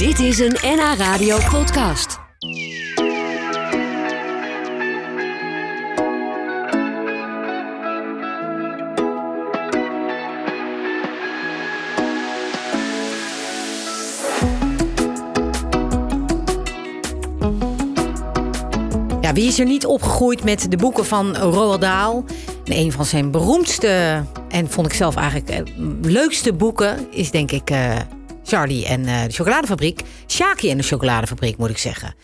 Dit is een NH Radio podcast. Ja, wie is er niet opgegroeid met de boeken van Roald Dahl? En een van zijn beroemdste en vond ik zelf eigenlijk eh, leukste boeken is denk ik eh, Charlie en eh, de chocoladefabriek. Shaki en de chocoladefabriek moet ik zeggen.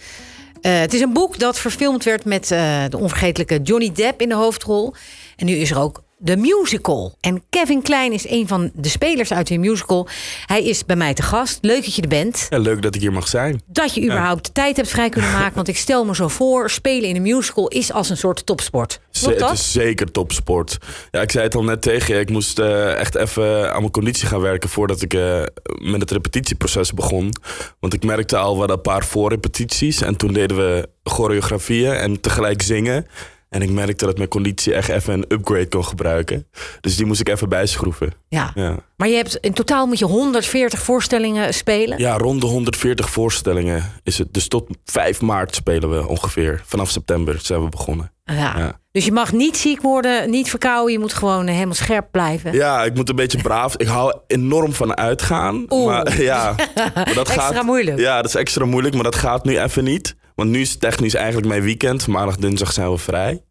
Eh, het is een boek dat verfilmd werd met eh, de onvergetelijke Johnny Depp in de hoofdrol. En nu is er ook de musical. En Kevin Klein is een van de spelers uit die musical. Hij is bij mij te gast. Leuk dat je er bent. Ja, leuk dat ik hier mag zijn. Dat je überhaupt tijd hebt vrij kunnen maken. Want ik stel me zo voor, spelen in een musical is als een soort topsport. Klopt Het dat? is zeker topsport. Ja, ik zei het al net tegen je. Ik moest eh, echt even aan mijn conditie gaan werken voordat ik eh, met het repetitieproces begon. Want ik merkte al, we hadden een paar voorrepetities. En toen deden we choreografieën en tegelijk zingen. En ik merkte dat mijn conditie echt even een upgrade kon gebruiken. Dus die moest ik even bijschroeven. Ja. Ja, Maar je hebt in totaal moet je 140 voorstellingen spelen. ja rond de 140 voorstellingen is het. Dus tot 5 maart spelen we ongeveer. Vanaf september zijn we begonnen. Ja. Ja. Dus je mag niet ziek worden, niet verkouden. Je moet gewoon eh, helemaal scherp blijven. Ja, ik moet een beetje braaf. Ik hou enorm van uitgaan. Oeh. Maar, ja, maar dat Extra gaat, moeilijk. Ja, dat is extra moeilijk, maar dat gaat nu even niet. Want nu is technisch eigenlijk mijn weekend. Maandag, dinsdag zijn we vrij.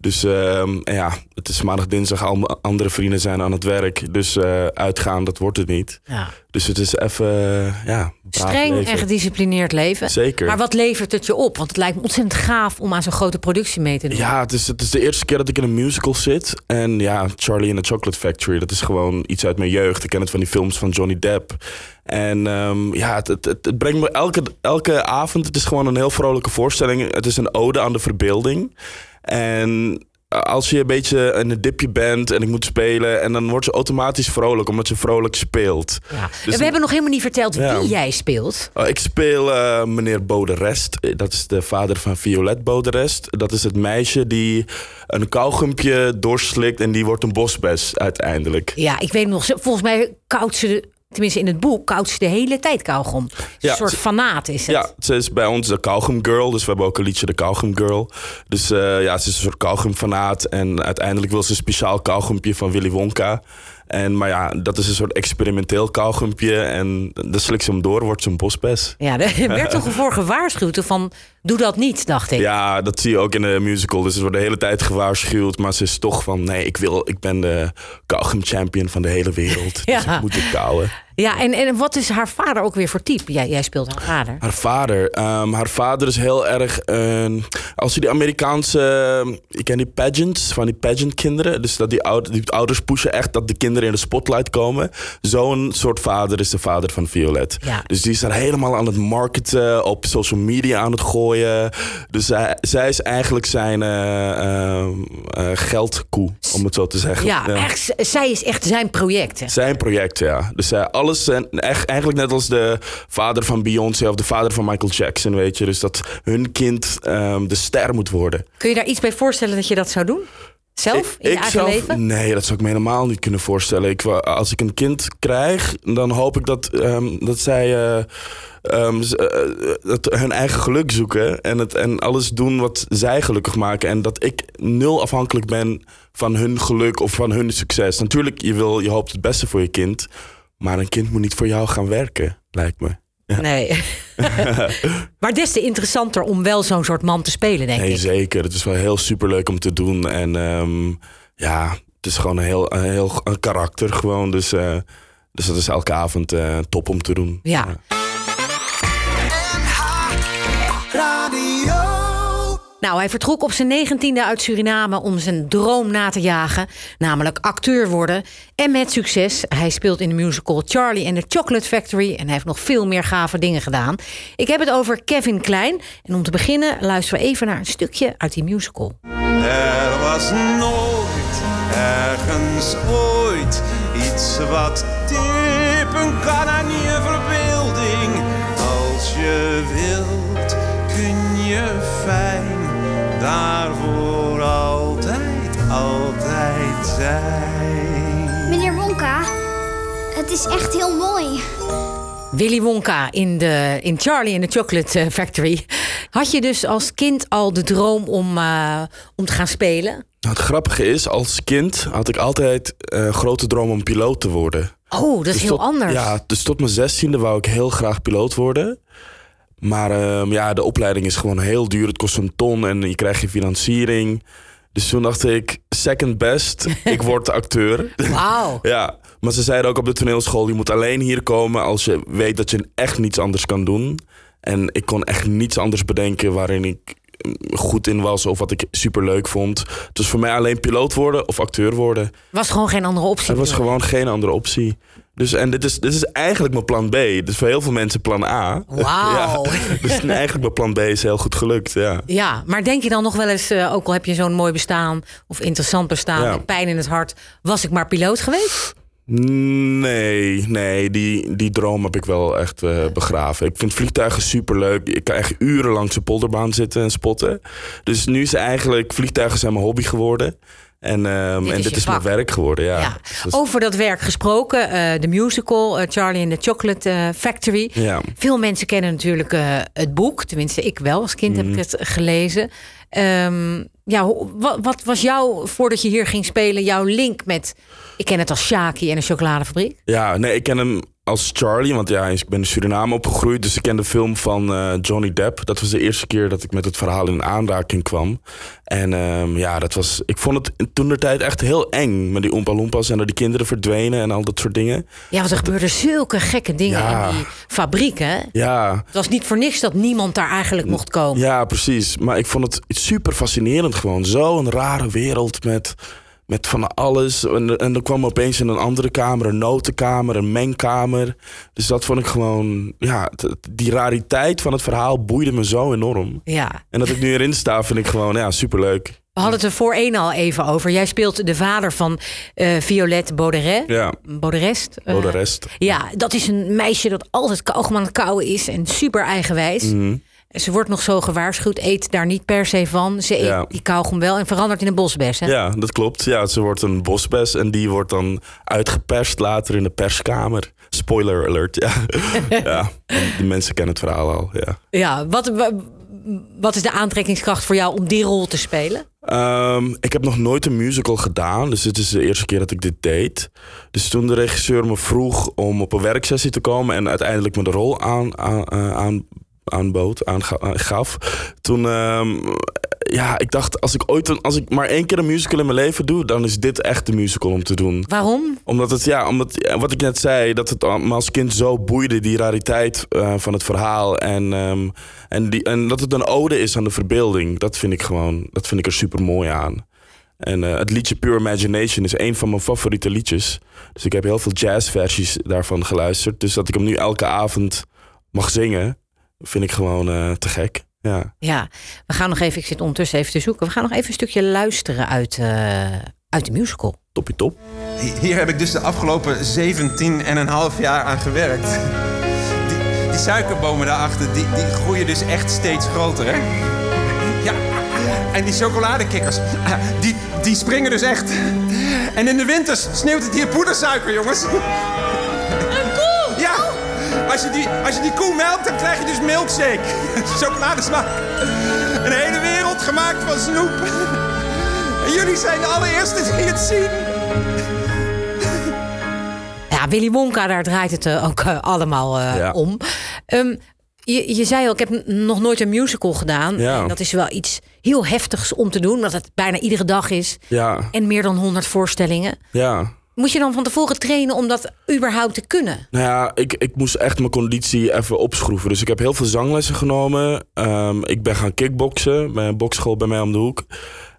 Dus ehm, ja, het is maandag, dinsdag. Al andere vrienden zijn aan het werk. Dus eh, uitgaan, dat wordt het niet. Ja. Dus het is even, eh, ja, Streng leven. en gedisciplineerd leven. Zeker. Maar wat levert het je op? Want het lijkt me ontzettend gaaf om aan zo'n grote productie mee te doen. Ja, het is, het is de eerste keer dat ik in een musical zit. En ja, Charlie and the Chocolate Factory, dat is gewoon iets uit mijn jeugd. Ik ken het van die films van Johnny Depp. En ehm, ja, het, het, het, brengt me elke, elke avond. Het is gewoon een heel vrolijke voorstelling. Het is een ode aan de verbeelding. En als je een beetje in een dipje bent en ik moet spelen... en dan word je automatisch vrolijk, omdat je vrolijk speelt. Ja. Dus- En we hebben nog helemaal niet verteld Ja. wie jij speelt. Oh, ik speel eh, meneer Boderest. Eh, Dat is de vader van Violet Boderest. Dat is het meisje die een kauwgompje doorslikt en die wordt een bosbes uiteindelijk. Ja, ik weet nog, ze- volgens mij koudt ze, tenminste in het boek, koudt ze de hele tijd kauwgom. Ja, een soort fanaat is het. Ja, ze is bij ons de kauwgom girl. Dus we hebben ook een liedje de kauwgom girl. Dus eh, ja, ze is een soort kauwgomfanaat. En uiteindelijk wil ze een speciaal kauwgompje van Willy Wonka. En, maar ja, dat is een soort experimenteel kauwgompje. En slikt ze hem door, wordt ze een bosbes. Ja, er werd toch voor gewaarschuwd van doe dat niet, dacht ik. Ja, dat zie je ook in de musical. Dus ze wordt de hele tijd gewaarschuwd. Maar ze is toch van, nee, ik, wil, ik ben de kauwgom champion van de hele wereld. Dus Ja. ik moet dit kauwen. Ja, en, en wat is haar vader ook weer voor type? Jij, jij speelt haar vader. Haar vader. ehm, haar vader is heel erg. een- als je die Amerikaanse. Je kent die pageants van die pageant kinderen. Dus dat die, oud, die ouders pushen echt dat de kinderen in de spotlight komen. Zo'n soort vader is de vader van Violet. Ja. Dus die is daar helemaal aan het marketen. Op social media aan het gooien. Dus zij, zij is eigenlijk zijn ehm, eh, geldkoe. Om het zo te zeggen. Ja, echt, z- zij is echt zijn project. hè. Zijn project, ja. Dus zij alles, en echt, eigenlijk net als de vader van Beyoncé of de vader van Michael Jackson, weet je. Dus dat hun kind ehm, de ster moet worden. Kun je daar iets bij voorstellen dat je dat zou doen? Zelf? in je eigen zelf, leven? Nee, dat zou ik me helemaal niet kunnen voorstellen. Ik, als ik een kind krijg, dan hoop ik dat, ehm, dat zij eh, ehm, eh, dat hun eigen geluk zoeken. En, het, en alles doen wat zij gelukkig maken. En dat ik nul afhankelijk ben van hun geluk of van hun succes. Natuurlijk, je, wil, je hoopt het beste voor je kind. Maar een kind moet niet voor jou gaan werken, lijkt me. Nee. maar des te interessanter om wel zo'n soort man te spelen, denk Nee, ik. zeker. Het is wel heel superleuk om te doen. En ehm, ja, het is gewoon een heel, een heel een karakter gewoon. Dus, eh, dus dat is elke avond eh, top om te doen. Ja. Nou, hij vertrok op zijn negentiende uit Suriname om zijn droom na te jagen, namelijk acteur worden. En met succes. Hij speelt in de musical Charlie and the Chocolate Factory en hij heeft nog veel meer gave dingen gedaan. Ik heb het over Kevin Klein. En om te beginnen luisteren we even naar een stukje uit die musical. Er was nooit, ergens ooit, iets wat tippen kan aan je verbeelding. Als je wilt, kun je zijn. Meneer Wonka, het is echt heel mooi. Willy Wonka in, de, in Charlie and the Chocolate eh, Factory. Had je dus als kind al de droom om, uh, om te gaan spelen? Nou, het grappige is, als kind had ik altijd uh, grote droom om piloot te worden. Oh, dat is Dus heel tot- anders. Ja, dus tot mijn zestiende wou ik heel graag piloot worden. Maar ehm, ja, de opleiding is gewoon heel duur. Het kost een ton en je krijgt geen financiering. Dus toen dacht ik, second best, ik word acteur. Wauw. Ja, maar ze zeiden ook op de toneelschool: je moet alleen hier komen als je weet dat je echt niets anders kan doen. En ik kon echt niets anders bedenken waarin ik mm, goed in was of wat ik super leuk vond. Dus voor mij alleen piloot worden of acteur worden. Was gewoon geen andere optie. Er was gewoon geen andere optie. Dus en dit is, dit is eigenlijk mijn plan B. Dus voor heel veel mensen plan A. Wauw. Ja, dus eigenlijk mijn plan B is heel goed gelukt. Ja. Ja, maar denk je dan nog wel eens, eh, ook al heb je zo'n mooi bestaan of interessant bestaan, Ja. met pijn in het hart, was ik maar piloot geweest? Nee, nee, die, die droom heb ik wel echt eh, begraven. Ik vind vliegtuigen super leuk. Ik kan echt uren langs de polderbaan zitten en spotten. Dus nu is eigenlijk vliegtuigen zijn mijn hobby geworden. En, ehm, Dit en is dit is mijn werk geworden. Ja. Ja. Dus- Over dat werk gesproken, eh, de musical eh, Charlie and the Chocolate eh, Factory. ja. Veel mensen kennen natuurlijk het boek. Tenminste, ik wel. Als kind Mhm. heb ik het gelezen. Ehm, ja, wat, wat was jouw, voordat je hier ging spelen, jouw link met... Ik ken het als Shaki en de chocoladefabriek. Ja, nee, ik ken hem als Charlie, want ja, ik ben in Suriname opgegroeid. Dus ik ken de film van eh, Johnny Depp. Dat was de eerste keer dat ik met het verhaal in aanraking kwam. En ehm, ja, dat was, ik vond het toen de tijd echt heel eng. Met die Oompa Loompas en dat die kinderen verdwenen en al dat soort dingen. Ja, want er gebeurden zulke gekke dingen Ja. in die fabriek, hè? Ja, Het was niet voor niks dat niemand daar eigenlijk mocht komen. Ja, precies. Maar ik vond het super fascinerend gewoon. Zo'n rare wereld met, met van alles. En, en dan kwam opeens in een andere kamer, een notenkamer, een mengkamer. Dus dat vond ik gewoon... Ja, die rariteit van het verhaal boeide me zo enorm. Ja. En dat ik nu erin sta, vind ik gewoon ja, superleuk. We hadden het er voor één al even over. Jij speelt de vader van eh Violette Bauderet. Ja, Bauderest. eh, voor de rest. Ja, dat is een meisje dat altijd kauwgom aan het kauwen is en super eigenwijs. Mhm. Ze wordt nog zo gewaarschuwd, eet daar niet per se van. Ze eet Ja. die kauwgom wel en verandert in een bosbes. Hè? Ja, dat klopt. Ja, ze wordt een bosbes en die wordt dan uitgeperst later in de perskamer. Spoiler alert, ja. ja, de mensen kennen het verhaal al, ja. Ja, wat, wa- wat is de aantrekkingskracht voor jou om die rol te spelen? Ehm, ik heb nog nooit een musical gedaan, dus dit is de eerste keer dat ik dit deed. Dus toen de regisseur me vroeg om op een werksessie te komen en uiteindelijk me de rol aan, aan, eh, aan, aanbood, aanga- aan- gaf, toen, ehm, ja, ik dacht, als ik ooit, een, als ik maar één keer een musical in mijn leven doe, dan is dit echt de musical om te doen. Waarom? Omdat het, ja, omdat, ja, wat ik net zei, dat het me als kind zo boeide, die rariteit eh, van het verhaal. En, ehm, en, die, en dat het een ode is aan de verbeelding. Dat vind ik gewoon, dat vind ik er super mooi aan. En eh, het liedje Pure Imagination is een van mijn favoriete liedjes. Dus ik heb heel veel jazzversies daarvan geluisterd. Dus dat ik hem nu elke avond mag zingen, vind ik gewoon eh, te gek. Ja. Ja, we gaan nog even, ik zit ondertussen even te zoeken. We gaan nog even een stukje luisteren uit, eh, uit de musical. Toppie top. Hier heb ik dus de afgelopen 17 en een half jaar aan gewerkt. Die, die suikerbomen daarachter, die, die groeien dus echt steeds groter, hè? Ja, en die chocoladekikkers, die, die springen dus echt. En in de winters sneeuwt het hier poedersuiker, jongens. Als je, die, als je die koe melkt, dan krijg je dus milkshake. Chocoladesmaak. Een hele wereld gemaakt van snoep. En jullie zijn de allereerste die het zien. Ja, Willy Wonka, daar draait het eh, ook eh, allemaal eh, Ja. om. Ehm, je, je zei al, ik heb nog nooit een musical gedaan. Ja. En dat is wel iets heel heftigs om te doen, omdat het bijna iedere dag is. Ja, En meer dan 100 voorstellingen. ja. Moet je dan van tevoren trainen om dat überhaupt te kunnen? Nou ja, ik, ik moest echt mijn conditie even opschroeven. Dus ik heb heel veel zanglessen genomen. Ehm, ik ben gaan kickboksen bij een bokschool bij mij om de hoek.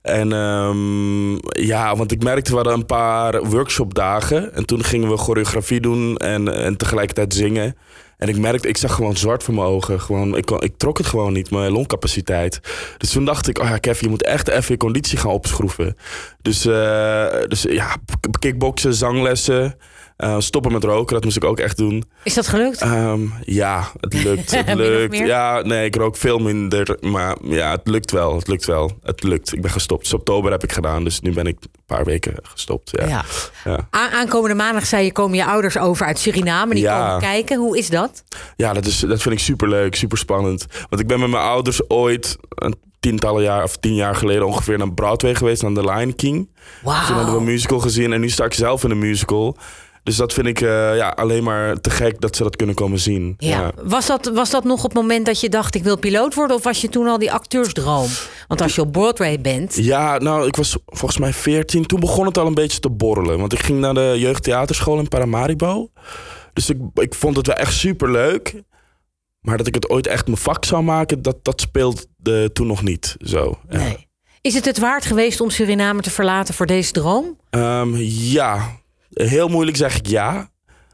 En ehm, ja, want ik merkte, we hadden een paar workshopdagen. En toen gingen we choreografie doen en, en tegelijkertijd zingen. En ik merkte, ik zag gewoon zwart voor mijn ogen. Gewoon, ik, ik trok het gewoon niet, mijn longcapaciteit. Dus toen dacht ik, oh ja, Kev, je moet echt even je conditie gaan opschroeven. Dus, eh, dus ja, kickboksen, zanglessen. Eh, stoppen met roken, dat moest ik ook echt doen. Is dat gelukt? Ehm, ja, het lukt. Het lukt. Ja, nee, ik rook veel minder. Maar ja, het lukt wel. Het lukt wel. Het lukt. Ik ben gestopt. Dus oktober heb ik gedaan. Dus nu ben ik een paar weken gestopt. Ja. ja. Aankomende maandag zei je, komen je ouders over uit Suriname. Die Ja. komen kijken. Hoe is dat? Ja, dat, is, dat vind ik super leuk, super spannend. Want ik ben met mijn ouders ooit een tientallen jaar of tien jaar geleden ongeveer naar Broadway geweest, naar The Lion King. Toen hadden we een musical gezien en nu sta ik zelf in een musical. Dus dat vind ik eh, ja, alleen maar te gek dat ze dat kunnen komen zien. Ja. Was, dat, was dat nog op het moment dat je dacht ik wil piloot worden? Of was je toen al die acteursdroom? Want als je op Broadway bent... Ja, nou, ik was volgens mij 14. Toen begon het al een beetje te borrelen. Want ik ging naar de jeugdtheaterschool in Paramaribo. Dus ik, ik vond het wel echt super leuk. Maar dat ik het ooit echt mijn vak zou maken, dat, dat speelde toen nog niet zo. Ja. Nee. Is het het waard geweest om Suriname te verlaten voor deze droom? Ehm, ja, heel moeilijk zeg ik ja.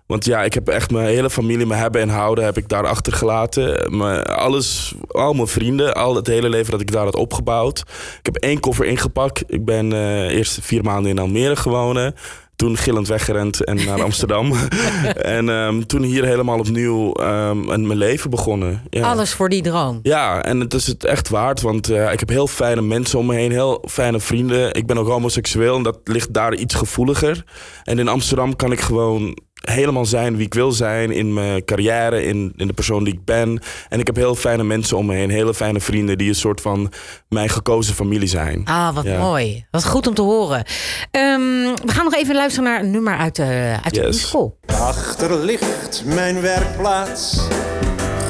Want ja, ik heb echt mijn hele familie, mijn hebben en houden, heb ik daar achtergelaten. Mijn, alles, al mijn vrienden, al het hele leven dat ik daar had opgebouwd. Ik heb één koffer ingepakt. Ik ben eh, eerst vier maanden in Almere gewonnen. Toen gillend weggerend en naar Amsterdam. en ehm, toen hier helemaal opnieuw ehm, en mijn leven begonnen. Ja. Alles voor die droom. Ja, en het is het echt waard, want eh, ik heb heel fijne mensen om me heen, heel fijne vrienden. Ik ben ook homoseksueel en dat ligt daar iets gevoeliger. En in Amsterdam kan ik gewoon helemaal zijn wie ik wil zijn in mijn carrière, in, in de persoon die ik ben. En ik heb heel fijne mensen om me heen, hele fijne vrienden die een soort van mijn gekozen familie zijn. Ah, wat Ja. mooi. Wat goed om te horen. Ehm, we gaan nog even luisteren naar een nummer uit de, uit de musical. Achter ligt mijn werkplaats,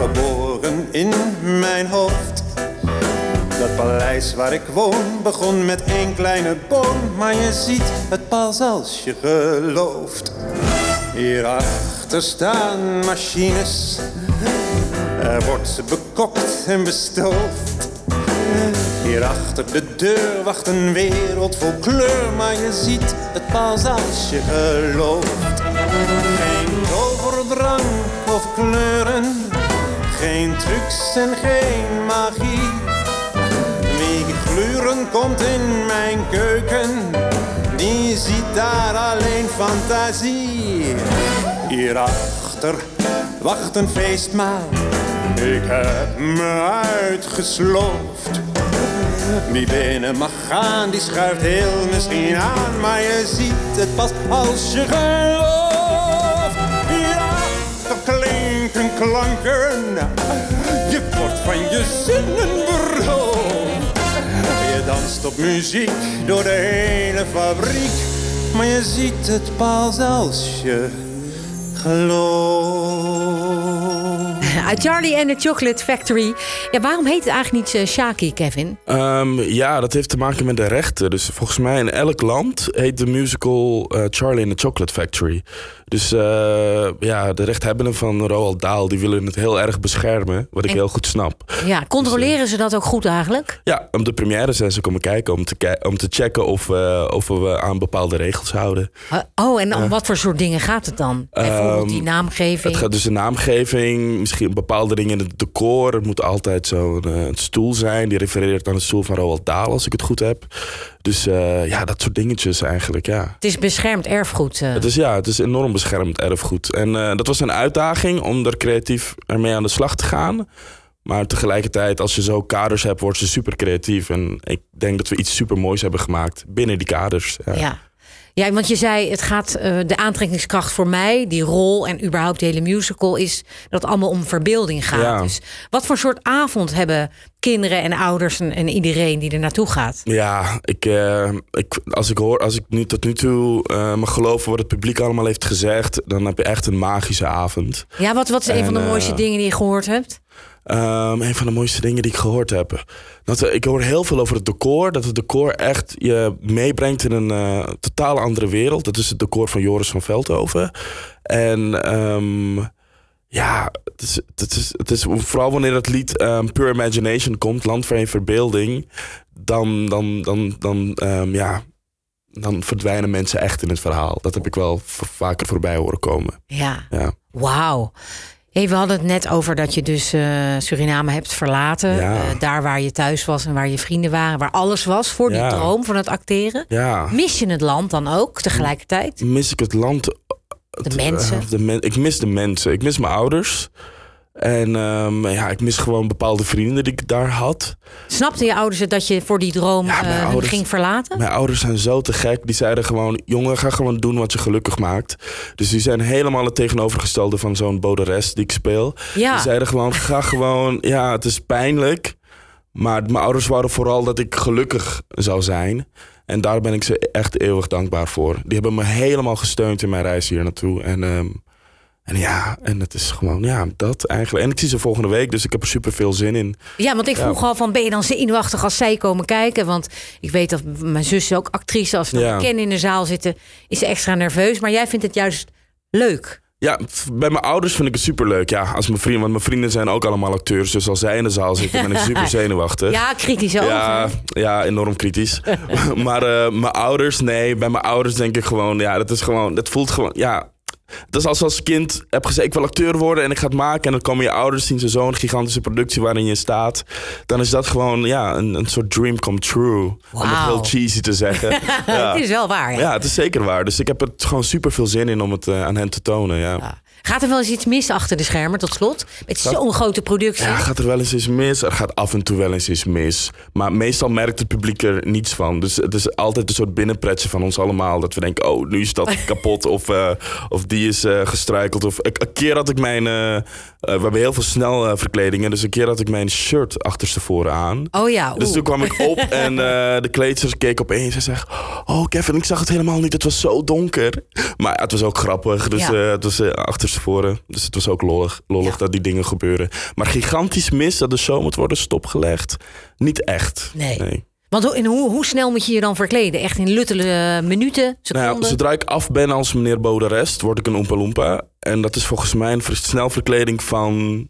geboren in mijn hoofd. Dat paleis waar ik woon begon met één kleine boom, maar je ziet het pas als je gelooft. Hierachter staan machines, er wordt bekokt en bestoofd. Hierachter de deur wacht een wereld vol kleur, maar je ziet het pas als je gelooft. Geen toverdrang of kleuren, geen trucs en geen magie. Wie gluren komt in mijn keuken, die ziet daar alleen fantasie. Hierachter wacht een feestmaal, ik heb me uitgesloofd. Wie binnen mag gaan, die schuift heel misschien aan, maar je ziet het pas als je gelooft. Hierachter klinken klanken, je wordt van je zinnen beroofd. Danst op muziek door de hele fabriek, maar je ziet het pas als je gelooft. Charlie and the Chocolate Factory. Ja, waarom heet het eigenlijk niet eh, Shaki, Kevin? Ehm, ja, dat heeft te maken met de rechten. Dus volgens mij in elk land heet de musical eh, Charlie and the Chocolate Factory. Dus eh, ja, de rechthebbenden van Roald Dahl die willen het heel erg beschermen. Wat ik En- heel goed snap. Ja, controleren ze dat ook goed eigenlijk? Ja, om de première zijn ze komen kijken om te, ki- om te checken of, eh, of we aan bepaalde regels houden. Oh, en om wat voor soort dingen gaat het dan? Bijvoorbeeld die Ehm, naamgeving. Het gaat dus de naamgeving, misschien bepaalde dingen in het decor. Het moet altijd zo'n eh, stoel zijn. Die refereert aan de stoel van Roald Dahl, als ik het goed heb. Dus eh, ja, dat soort dingetjes eigenlijk, ja. Het is beschermd erfgoed. eh. Het is, ja, het is enorm beschermd erfgoed. En eh, dat was een uitdaging om er creatief ermee aan de slag te gaan. Maar tegelijkertijd, als je zo kaders hebt, wordt ze super creatief. En ik denk dat we iets super moois hebben gemaakt binnen die kaders. Ja. Ja, want je zei, het gaat eh, de aantrekkingskracht voor mij, die rol en überhaupt de hele musical is dat het allemaal om verbeelding gaat. Ja. Dus wat voor soort avond hebben kinderen en ouders en, en iedereen die er naartoe gaat? Ja, ik, eh, ik, als ik hoor, als ik nu tot nu toe eh mag geloven wat het publiek allemaal heeft gezegd, dan heb je echt een magische avond. Ja, wat, wat is een En, van de mooiste dingen die je gehoord hebt? Ehm, een van de mooiste dingen die ik gehoord heb. Dat, eh, ik hoor heel veel over het decor. Dat het decor echt je meebrengt in een eh, totaal andere wereld. Dat is het decor van Joris van Veldhoven. En ehm, ja, het is, het, is, het is vooral wanneer het lied ehm, Pure Imagination komt, Land van verbeelding, dan, dan, dan, dan, ja, dan verdwijnen mensen echt in het verhaal. Dat heb ik wel vaker voorbij horen komen. Ja, Ja. wauw. Hey, we hadden het net over dat je dus eh, Suriname hebt verlaten. Ja. Eh, daar waar je thuis was en waar je vrienden waren. Waar alles was voor die droom van het acteren. ja. Mis je het land dan ook tegelijkertijd? mis ik het land De mensen. Eh, de men- ik mis de mensen. Ik mis mijn ouders. En ehm, ja, ik mis gewoon bepaalde vrienden die ik daar had. Snapten je ouders het dat je voor die droom Ja, eh, ouders- ging verlaten? Mijn ouders zijn zo te gek. Die zeiden gewoon: jongen, ga gewoon doen wat je gelukkig maakt. Dus die zijn helemaal het tegenovergestelde van zo'n boderes die ik speel. Ja. Die zeiden gewoon: ga gewoon, ja, het is pijnlijk. Maar mijn ouders waren vooral dat ik gelukkig zou zijn. En daar ben ik ze echt eeuwig dankbaar voor. Die hebben me helemaal gesteund in mijn reis hier naartoe. En, ehm, en ja, en het is gewoon, ja, dat eigenlijk. En ik zie ze volgende week, dus ik heb er super veel zin in. Ja, want ik Ja. vroeg al van, ben je dan zenuwachtig als zij komen kijken? Want ik weet dat mijn zus is ook actrice. Als ze Ja. kennen in de zaal zitten, is ze extra nerveus. Maar jij vindt het juist leuk. Ja, bij mijn ouders vind ik het superleuk. Ja, als mijn vrienden, want mijn vrienden zijn ook allemaal acteurs. Dus als zij in de zaal zitten, ben ik super zenuwachtig. Ja, kritisch ook. Ja, hè? ja, enorm kritisch. maar eh, mijn ouders, nee, bij mijn ouders denk ik gewoon, ja, dat is gewoon, dat voelt gewoon, ja. Dat is als als kind heb gezegd, ik wil acteur worden en ik ga het maken. En dan komen je ouders, zien ze zo'n gigantische productie waarin je staat. Dan is dat gewoon, ja, een, een soort dream come true. Om het heel cheesy te zeggen. ja. Het is wel waar, ja. ja, het is zeker waar. Dus ik heb er gewoon super veel zin in om het eh, aan hen te tonen, ja. Ja. Gaat er wel eens iets mis achter de schermen, tot slot? Met zo'n grote productie. Ja, gaat er wel eens iets mis? Er gaat af en toe wel eens iets mis. Maar meestal merkt het publiek er niets van. Dus het is altijd een soort binnenpretje van ons allemaal. Dat we denken, oh, nu is dat kapot. Of, eh, of die is eh, gestruikeld. Of een, een keer had ik mijn... eh, we hebben heel veel snel verkledingen. Dus een keer had ik mijn shirt achterstevoren aan. Oh ja, Dus toen kwam ik op en de kleedster keek opeens en zegt... Oh Kevin, ik zag het helemaal niet. Het was zo donker. Maar het was ook grappig. Dus Ja. het was achterstevoren. Dus het was ook lollig, lollig Ja. dat die dingen gebeuren. Maar gigantisch mis dat de show moet worden stopgelegd. Niet echt. Nee. Want hoe, en hoe, hoe snel moet je je dan verkleden? Echt in luttele minuten, seconden? Nou zodra ik af ben als meneer Boderest, word ik een Oompa Loompa. En dat is volgens mij een ver- snelverkleding van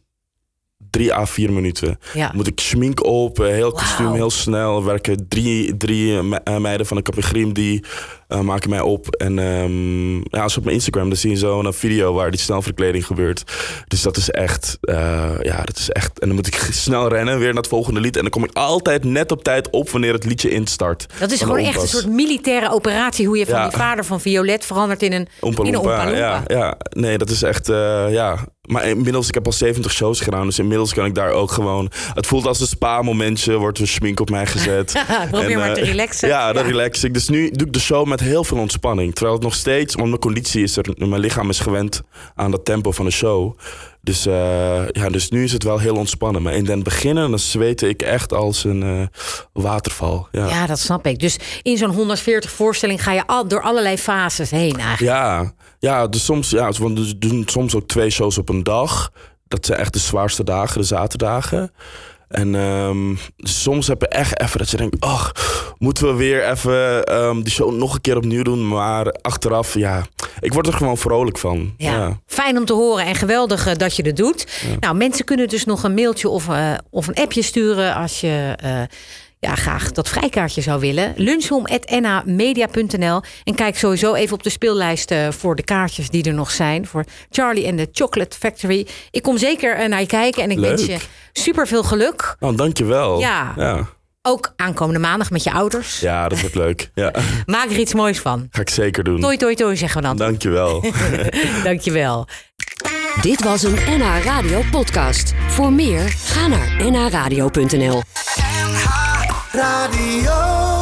drie à vier minuten. Ja. Moet ik schmink op, heel kostuum, heel snel. Werken drie, drie eh, me- meiden van de Capigrim die eh, maken mij op. En ehm, ja, als op mijn Instagram, dan zie je zo'n video waar die snelverkleding gebeurt. Dus dat is echt, eh, ja, dat is echt. En dan moet ik snel rennen weer naar het volgende lied. En dan kom ik altijd net op tijd op wanneer het liedje instart. Dat is gewoon echt een soort militaire operatie... hoe je van Ja. die vader van Violet verandert in een Oompa in een Oompa ja, ja. Nee, dat is echt, ja. Maar inmiddels, ik heb al 70 shows gedaan. Dus inmiddels kan ik daar ook gewoon... Het voelt als een spa-momentje. Wordt er schmink op mij gezet. Probeer maar eh, te relaxen. Ja, dan Ja. relax ik. Dus nu doe ik de show met heel veel ontspanning. Terwijl het nog steeds... Want mijn conditie is er... Mijn lichaam is gewend aan dat tempo van de show. Dus, eh, ja, dus nu is het wel heel ontspannen. Maar in den beginnen, dan zweette ik echt als een eh, waterval. Ja. Ja, dat snap ik. Dus in zo'n 140 voorstelling ga je al, door allerlei fases heen eigenlijk. Ja, ja, dus soms, ja, want we doen soms ook twee shows op een dag. Dat zijn echt de zwaarste dagen, de zaterdagen. En ehm, soms heb je echt even dat je denkt, ach, moeten we weer even ehm, die show nog een keer opnieuw doen? Maar achteraf, ja, ik word er gewoon vrolijk van. Ja. Ja. Fijn om te horen en geweldig eh, dat je het doet. Nou, mensen kunnen dus nog een mailtje of, eh, of een appje sturen als je eh, ja, graag dat vrijkaartje zou willen. lunchroom.namedia.nl En kijk sowieso even op de speellijst eh, voor de kaartjes die er nog zijn. Voor Charlie en de Chocolate Factory. Ik kom zeker eh, naar je kijken en ik Leuk. wens je super veel geluk. Nou, dankjewel. Ja. ja. Ook aankomende maandag met je ouders. Ja, dat wordt leuk. Ja, Maak er iets moois van. ga ik zeker doen. Toi, toi, toi zeggen we dan. Dankjewel. Dankjewel. Dit was een NH Radio podcast. Voor meer, ga naar nhradio.nl. Radio.